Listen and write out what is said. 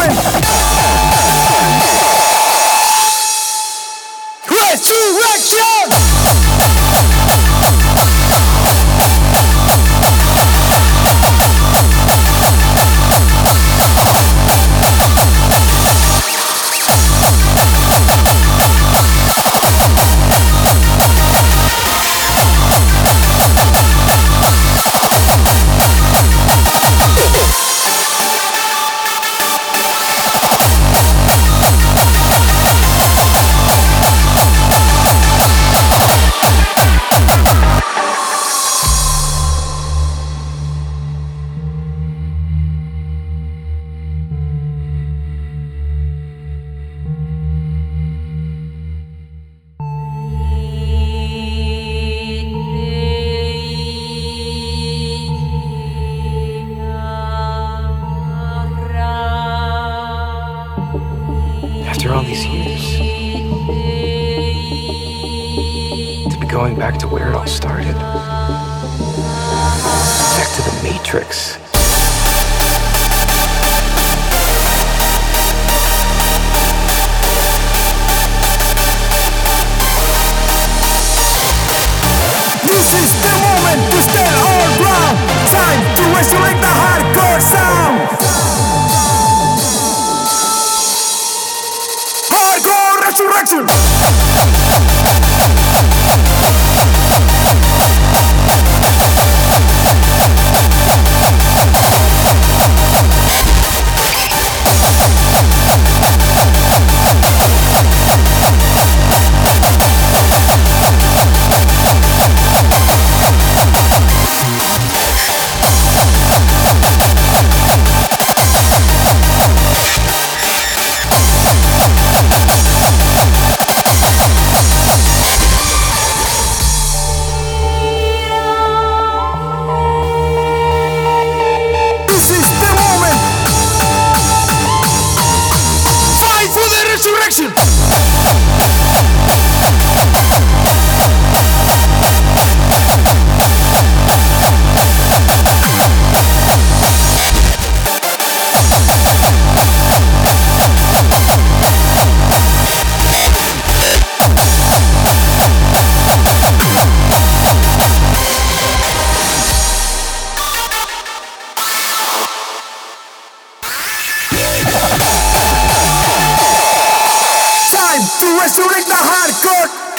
moment. Resurrection! after all these years? To be going back to where it all started? Back to the Matrix. This is the moment to stand our ground. Time to resurrect the heart. Action! Tú eres un hardcore.